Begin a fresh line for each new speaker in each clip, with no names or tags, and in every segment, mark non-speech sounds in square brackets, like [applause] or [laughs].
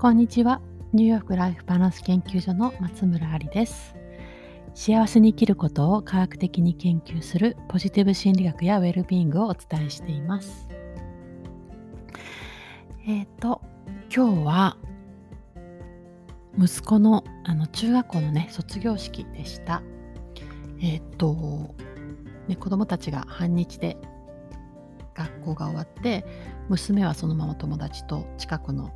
こんにちは。ニューヨークライフバランス研究所の松村ありです。幸せに生きることを科学的に研究するポジティブ心理学やウェルビーイングをお伝えしています。えっ、ー、と、今日は息子のあの中学校のね、卒業式でした。えっ、ー、と、ね、子供たちが半日で学校が終わって娘はそのまま友達と近くの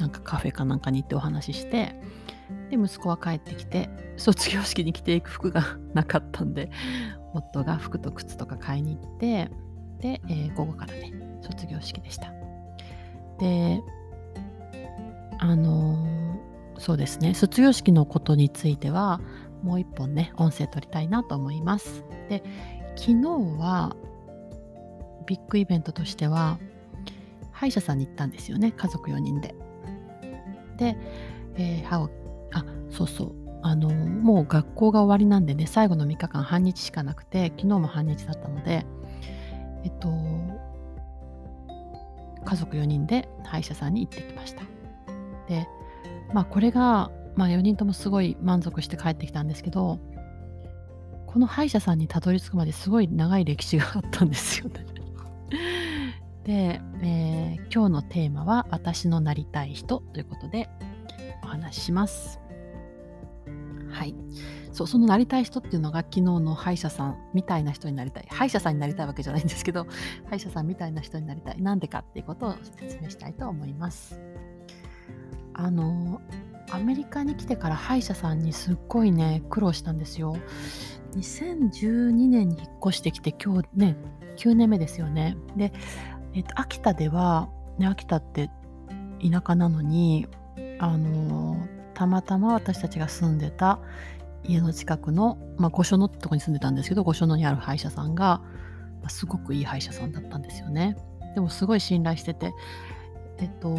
なんかカフェかなんかに行ってお話ししてで息子は帰ってきて卒業式に着ていく服がなかったんで夫が服と靴とか買いに行ってで、えー、午後からね卒業式でした。であのー、そうですね卒業式のことについてはもう一本ね音声取りたいなと思います。で昨日はビッグイベントとしては歯医者さんに行ったんですよね家族4人でで、えー、歯をあそうそう。あのもう学校が終わりなんでね最後の3日間半日しかなくて昨日も半日だったのでえっと家族4人で歯医者さんに行ってきました。でまあこれが、まあ、4人ともすごい満足して帰ってきたんですけどこの歯医者さんにたどり着くまですごい長い歴史があったんですよね。で、えー、今日のテーマは「私のなりたい人」ということでお話しします。はい。そう、そのなりたい人っていうのが昨日の歯医者さんみたいな人になりたい。歯医者さんになりたいわけじゃないんですけど、[laughs] 歯医者さんみたいな人になりたい。なんでかっていうことを説明したいと思います。あの、アメリカに来てから歯医者さんにすっごいね、苦労したんですよ。2012年に引っ越してきて今日ね、9年目ですよね。で、えっと、秋田では、ね、秋田って田舎なのに、あのたまたま私たちが住んでた家の近くの、まあ、御所のってとこに住んでたんですけど御所野にある歯医者さんが、まあ、すごくいい歯医者さんだったんですよね。でもすごい信頼しててえっとう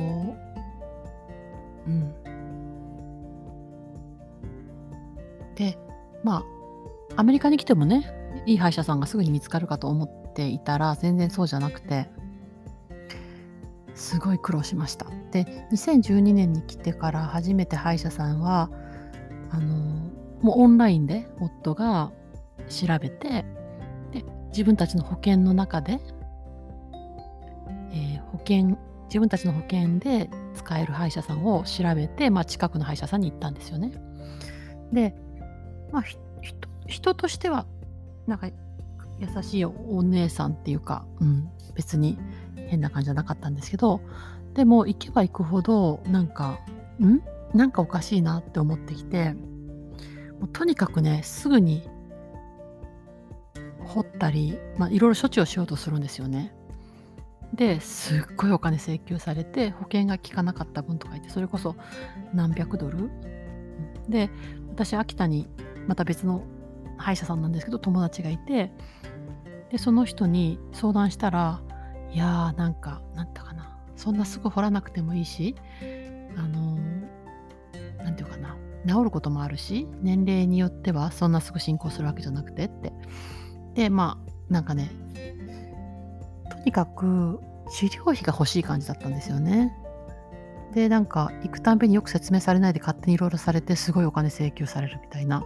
んでまあアメリカに来てもねいい歯医者さんがすぐに見つかるかと思っていたら全然そうじゃなくてすごい苦労しました。で2012年に来てから初めて歯医者さんはあのもうオンラインで夫が調べてで自分たちの保険の中で、えー、保険自分たちの保険で使える歯医者さんを調べて、まあ、近くの歯医者さんに行ったんですよね。で、まあ、人としてはなんか優しいお姉さんっていうか、うん、別に変な感じじゃなかったんですけどでも行けば行くほどなんかん？なんかおかしいなって思ってきてもうとにかくねすぐに掘ったり、まあ、いろいろ処置をしようとするんですよね。ですっごいお金請求されて保険が効かなかった分とか言ってそれこそ何百ドル？で私秋田にまた別の歯医者さんなんですけど友達がいてでその人に相談したらいやーなんかなんだかな。そんなすぐ掘らなくてもいいしあのー、なんていうかな。治ることもあるし年齢によってはそんなすぐ進行するわけじゃなくてって。でまあなんかねとにかく治療費が欲しい感じだったんですよね。でなんか行くたんびによく説明されないで勝手にいろいろされてすごいお金請求されるみたいな。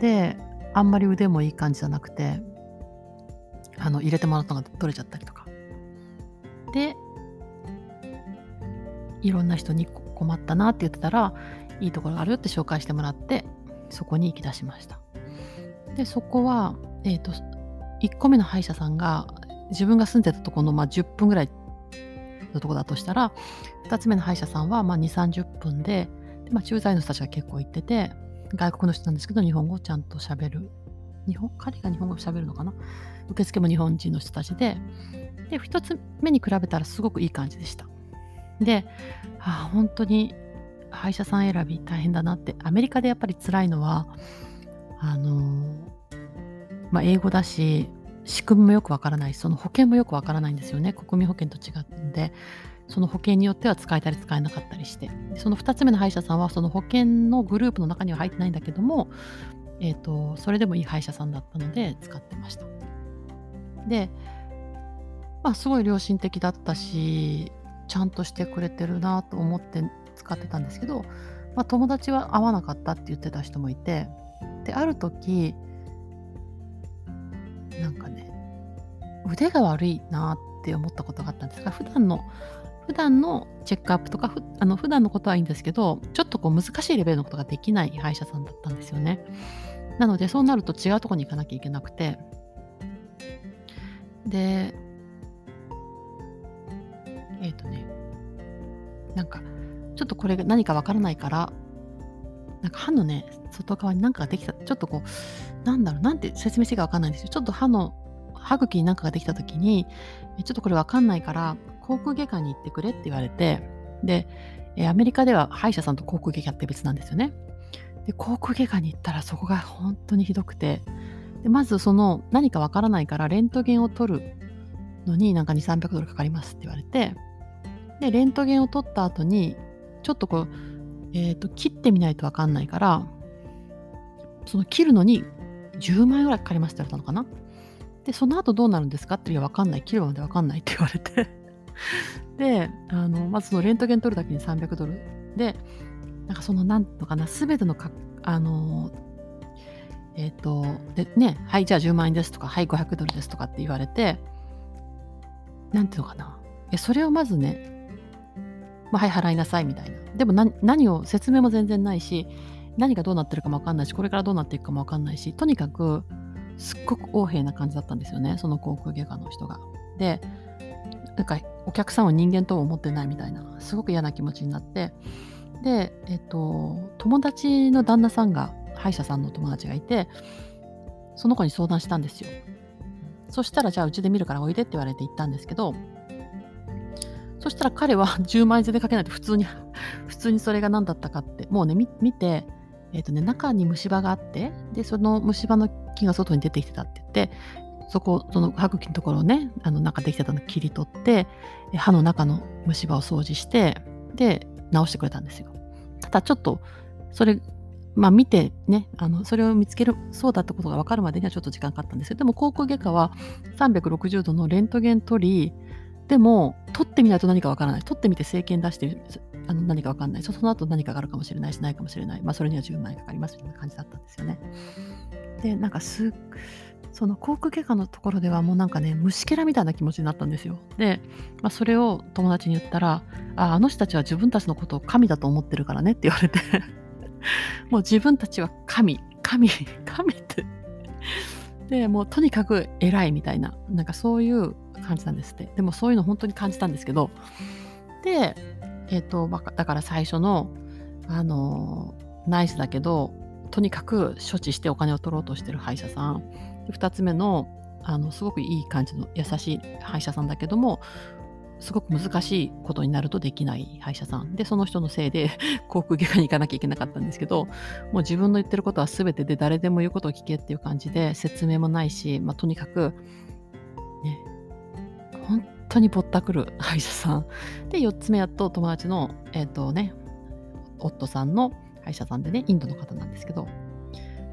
であんまり腕もいい感じじゃなくてあの入れてもらったのが取れちゃったりとか。でいろんな人に困ったなって言ってたらいいところがあるって紹介してもらってそこに行き出しました。でそこは、えーと、1個目の歯医者さんが自分が住んでたところの、まあ、10分ぐらいのとこだとしたら2つ目の歯医者さんは、まあ、2 3 0分でで、まあ、駐在の人たちが結構行ってて外国の人なんですけど日本語をちゃんとしゃべる。日本彼が日本語をしゃべるのかな？受付も日本人の人たちでで1つ目に比べたらすごくいい感じでした。で、あ、本当に歯医者さん選び大変だなってアメリカでやっぱり辛いのはあのまあ、英語だし仕組みもよくわからないその保険もよくわからないんですよね。国民保険と違うんでその保険によっては使えたり使えなかったりして。その2つ目の歯医者さんはその保険のグループの中には入ってないんだけども、えーと、それでもいい歯医者さんだったので使ってました。で、まあ、すごい良心的だったしちゃんとしてくれてるなと思って使ってたんですけど、まあ、友達は合わなかったって言ってた人もいてである時なんかね腕が悪いなって思ったことがあったんです。が普段の普段のチェックアップとかふあの普段のことはいいんですけどちょっとこう難しいレベルのことができない歯医者さんだったんですよね。なのでそうなると違うとこに行かなきゃいけなくて。でえっ、とね。なんかちょっとこれが何かわからないからなんか歯のね外側に何かができたちょっとこうなんだろうなんて説明していいかわかんないんですよ。ちょっと歯の歯茎に何かができた時にちょっとこれわかんないから口腔外科に行ってくれって言われてでアメリカでは歯医者さんと口腔外科って別なんですよね。で口腔外科に行ったらそこが本当にひどくてでまずその何かわからないからレントゲンを取るのになんか2、300ドルかかりますって言われてでレントゲンを取った後にちょっとこう、えーと、切ってみないとわかんないからその切るのに10万円ぐらいかかりますったのかな？でその後どうなるんですか？って言うわかんない。切るまでわかんないって言われて。[laughs] であのまずそのレントゲン取るだけに300ドル。でなんかそのなんとかな全てのかあのえっ、ー、とでねはいじゃあ10万円ですとかはい500ドルですとかって言われてなんていうのかな。えそれをまずねまあ、はい払いなさいみたいな。でも何を説明も全然ないし何がどうなってるかも分かんないしこれからどうなっていくかも分かんないしとにかくすっごく横柄な感じだったんですよねその航空外科の人が。でなんかお客さんを人間とも思ってないみたいなすごく嫌な気持ちになって。でえっと友達の旦那さんが歯医者さんの友達がいてその子に相談したんですよ。そしたらじゃあうちで見るからおいでって言われて行ったんですけどそしたら彼は10万円でかけないと普通に [laughs] 普通にそれが何だったかって、もうね、見て、えっ、ー、とね、中に虫歯があって、で、その虫歯の木が外に出てきてたって言って、そこ、その歯茎のところをね、あの中できてたの切り取って、歯の中の虫歯を掃除して、で、直してくれたんですよ。ただちょっと、それ、まあ見てね、あのそれを見つける、そうだったことが分かるまでにはちょっと時間かかったんですけど、でも口腔外科は360度のレントゲン取り、でも、取ってみないと何かわからない。取ってみて政権出してあの何かわかんない。その後何かがあるかもしれないし、ないかもしれない。まあ、それには10万円かかりますみたいな感じだったんですよね。で、なんかす、その航空外科のところではもうなんかね、虫けらみたいな気持ちになったんですよ。で、まあ、それを友達に言ったら、ああの人たちは自分たちのことを神だと思ってるからねって言われて [laughs] もう自分たちは神、神、神って。で、もうとにかく偉いみたいな、なんかそういう感じたんですって。でもそういうの本当に感じたんですけど、で、えっ、ー、と、だから最初の、あの、ナイスだけど、とにかく処置してお金を取ろうとしてる歯医者さん。2つ目の、あの、すごくいい感じの優しい歯医者さんだけども、すごく難しいことになるとできない歯医者さん。で、その人のせいで [laughs] 航空外科に行かなきゃいけなかったんですけど、もう自分の言ってることは全てで誰でも言うことを聞けっていう感じで説明もないし、まあ、とにかく、本当にぼったくる [laughs] 歯医者さん。で、4つ目やっと友達の、えっ、ー、とね、夫さんの歯医者さんでね、インドの方なんですけど、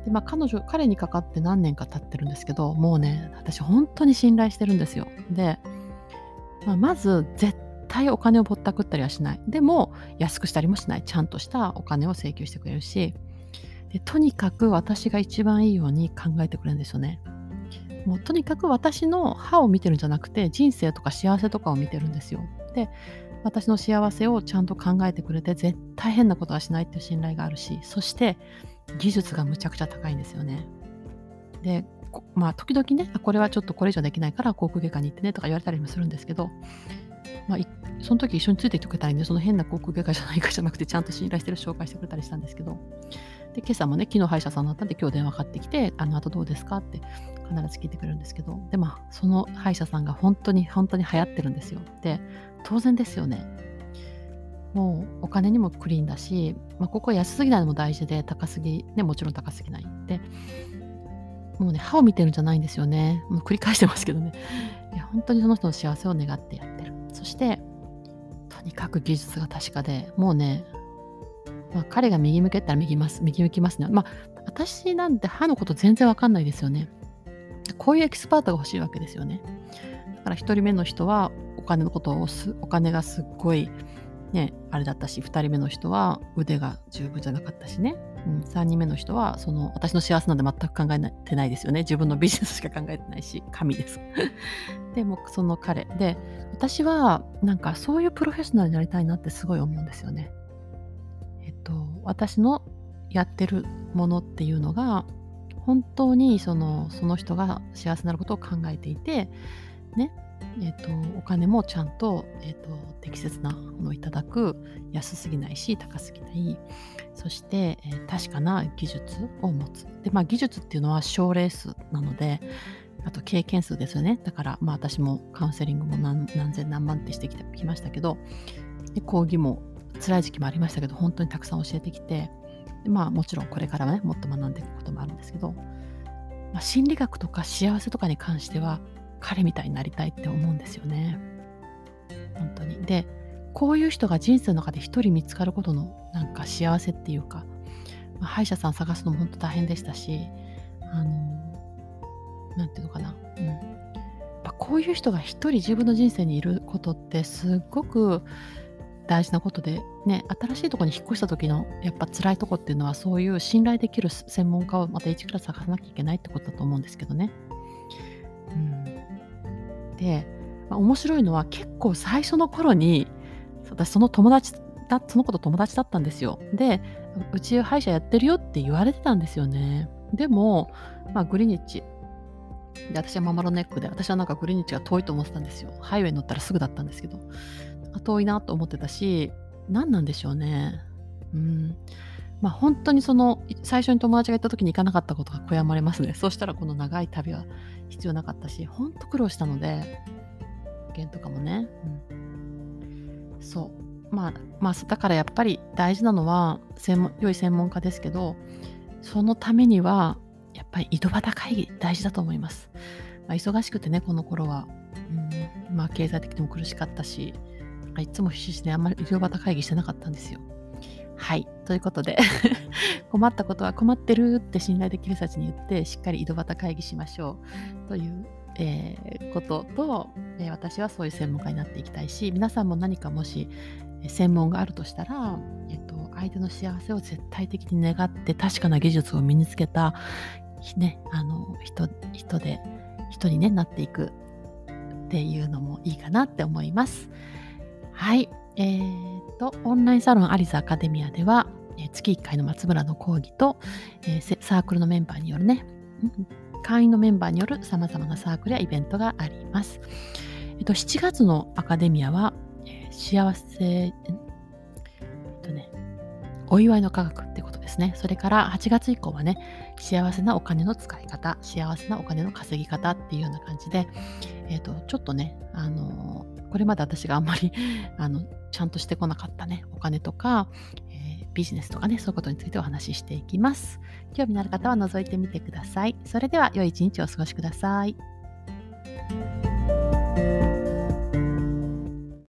で、まあ彼女、彼にかかって何年か経ってるんですけど、もうね、私本当に信頼してるんですよ。で、まあ、まず絶対お金をぼったくったりはしない。でも、安くしたりもしない。ちゃんとしたお金を請求してくれるし、でとにかく私が一番いいように考えてくれるんですよね。もうとにかく私の歯を見てるんじゃなくて人生とか幸せとかを見てるんですよ。で私の幸せをちゃんと考えてくれて絶対変なことはしないっていう信頼があるしそして技術がむちゃくちゃ高いんですよね。でまあ時々ねこれはちょっとこれ以上できないから航空外科に行ってねとか言われたりもするんですけど、まあ、その時一緒についていってくれたりねその変な航空外科じゃないかじゃなくてちゃんと信頼してる紹介してくれたりしたんですけどで今朝もね昨日歯医者さんだったんで今日電話かかってきてあのあとどうですか？って必ず聞いてくれるんですけど、でも、その歯医者さんが本当に本当に流行ってるんですよ。で、当然ですよね。もうお金にもクリーンだし、まあ、ここ安すぎないのも大事で、高すぎ、ね、もちろん高すぎない。で、もうね、歯を見てるんじゃないんですよね。もう繰り返してますけどね。いや、本当にその人の幸せを願ってやってる。そして、とにかく技術が確かで、もうね、まあ、彼が右向けたら右ます、右向きますね。まあ、私なんて歯のこと全然わかんないですよね。こういうエキスパートが欲しいわけですよね。だから1人目の人はお金のことをお金がすっごいねあれだったし2人目の人は腕が十分じゃなかったしね、うん、3人目の人はその私の幸せなんて全く考えてないですよね自分のビジネスしか考えてないし神です [laughs] でもその彼で私はなんかそういうプロフェッショナルになりたいなってすごい思うんですよねと私のやってるものっていうのが本当にそのその人が幸せになることを考えていてねえーと、お金もちゃんと,、えーと、適切なものをいただく安すぎないし高すぎないそして、えー、確かな技術を持つ。で、まあ、技術っていうのは賞レースなのであと経験数ですよね。だから、まあ、私もカウンセリングも何何千何万ってしてきてきましたけどで講義も辛い時期もありましたけど本当にたくさん教えてきて、まあ、もちろんこれからはねもっと学んでいくこともあるんですけど、まあ、心理学とか幸せとかに関しては彼みたいになりたいって思うんですよね。本当に。で、こういう人が人生の中で一人見つかることのなんか幸せっていうか、まあ、歯医者さん探すのも本当大変でしたし、あの、なんていうのかな。うん。やっぱこういう人が一人自分の人生にいることってすっごく大事なことで、ね、新しいところに引っ越した時のやっぱ辛いとこっていうのはそういう信頼できる専門家をまた一から探さなきゃいけないってことだと思うんですけどね。うん、で、まあ、面白いのは結構最初の頃に私その友達だその子と友達だったんですよ。でうち歯医者やってるよって言われてたんですよね。でも、まあ、グリニッチで私はママロネックで私はなんかグリニッチが遠いと思ってたんですよ。ハイウェイに乗ったらすぐだったんですけど遠いなと思ってたし何なんでしょうね。うんまあ、本当にその最初に友達が行った時に行かなかったことが悔やまれますね。そうしたらこの長い旅は必要なかったし、本当苦労したので、保険とかもね。うん、そう。まあ、まあ、だからやっぱり大事なのは専門良い専門家ですけど、そのためにはやっぱり井戸端会議大事だと思います。まあ、忙しくてね、この頃は。うん、まあ経済的にも苦しかったし、いつも必死であんまり井戸端会議してなかったんですよ。はい。ということで [laughs] 困ったことは困ってるって信頼できる人たちに言って、しっかり井戸端会議しましょうという、えー、ことと、えー、私はそういう専門家になっていきたいし、皆さんも何かもし専門があるとしたら、えっと、相手の幸せを絶対的に願って確かな技術を身につけた、ね、あの人人で人に、ね、なっていくっていうのもいいかなって思います。はい。えーと、オンラインサロンアリスアカデミアでは、え、月1回の松村の講義と、えー、サークルのメンバーによるね、会員のメンバーによる様々なサークルやイベントがあります。えっ、と、7月のアカデミアは、えー、幸せ、えっとね、お祝いの科学ってことですね。それから8月以降はね、幸せなお金の使い方、幸せなお金の稼ぎ方っていうような感じで、えっ、と、ちょっとね、あのこれまで私があんまり [laughs] あのちゃんとしてこなかったね、お金とか、えー、ビジネスとかね、そういうことについてお話ししていきます。興味のある方は覗いてみてください。それでは良い一日をお過ごしください。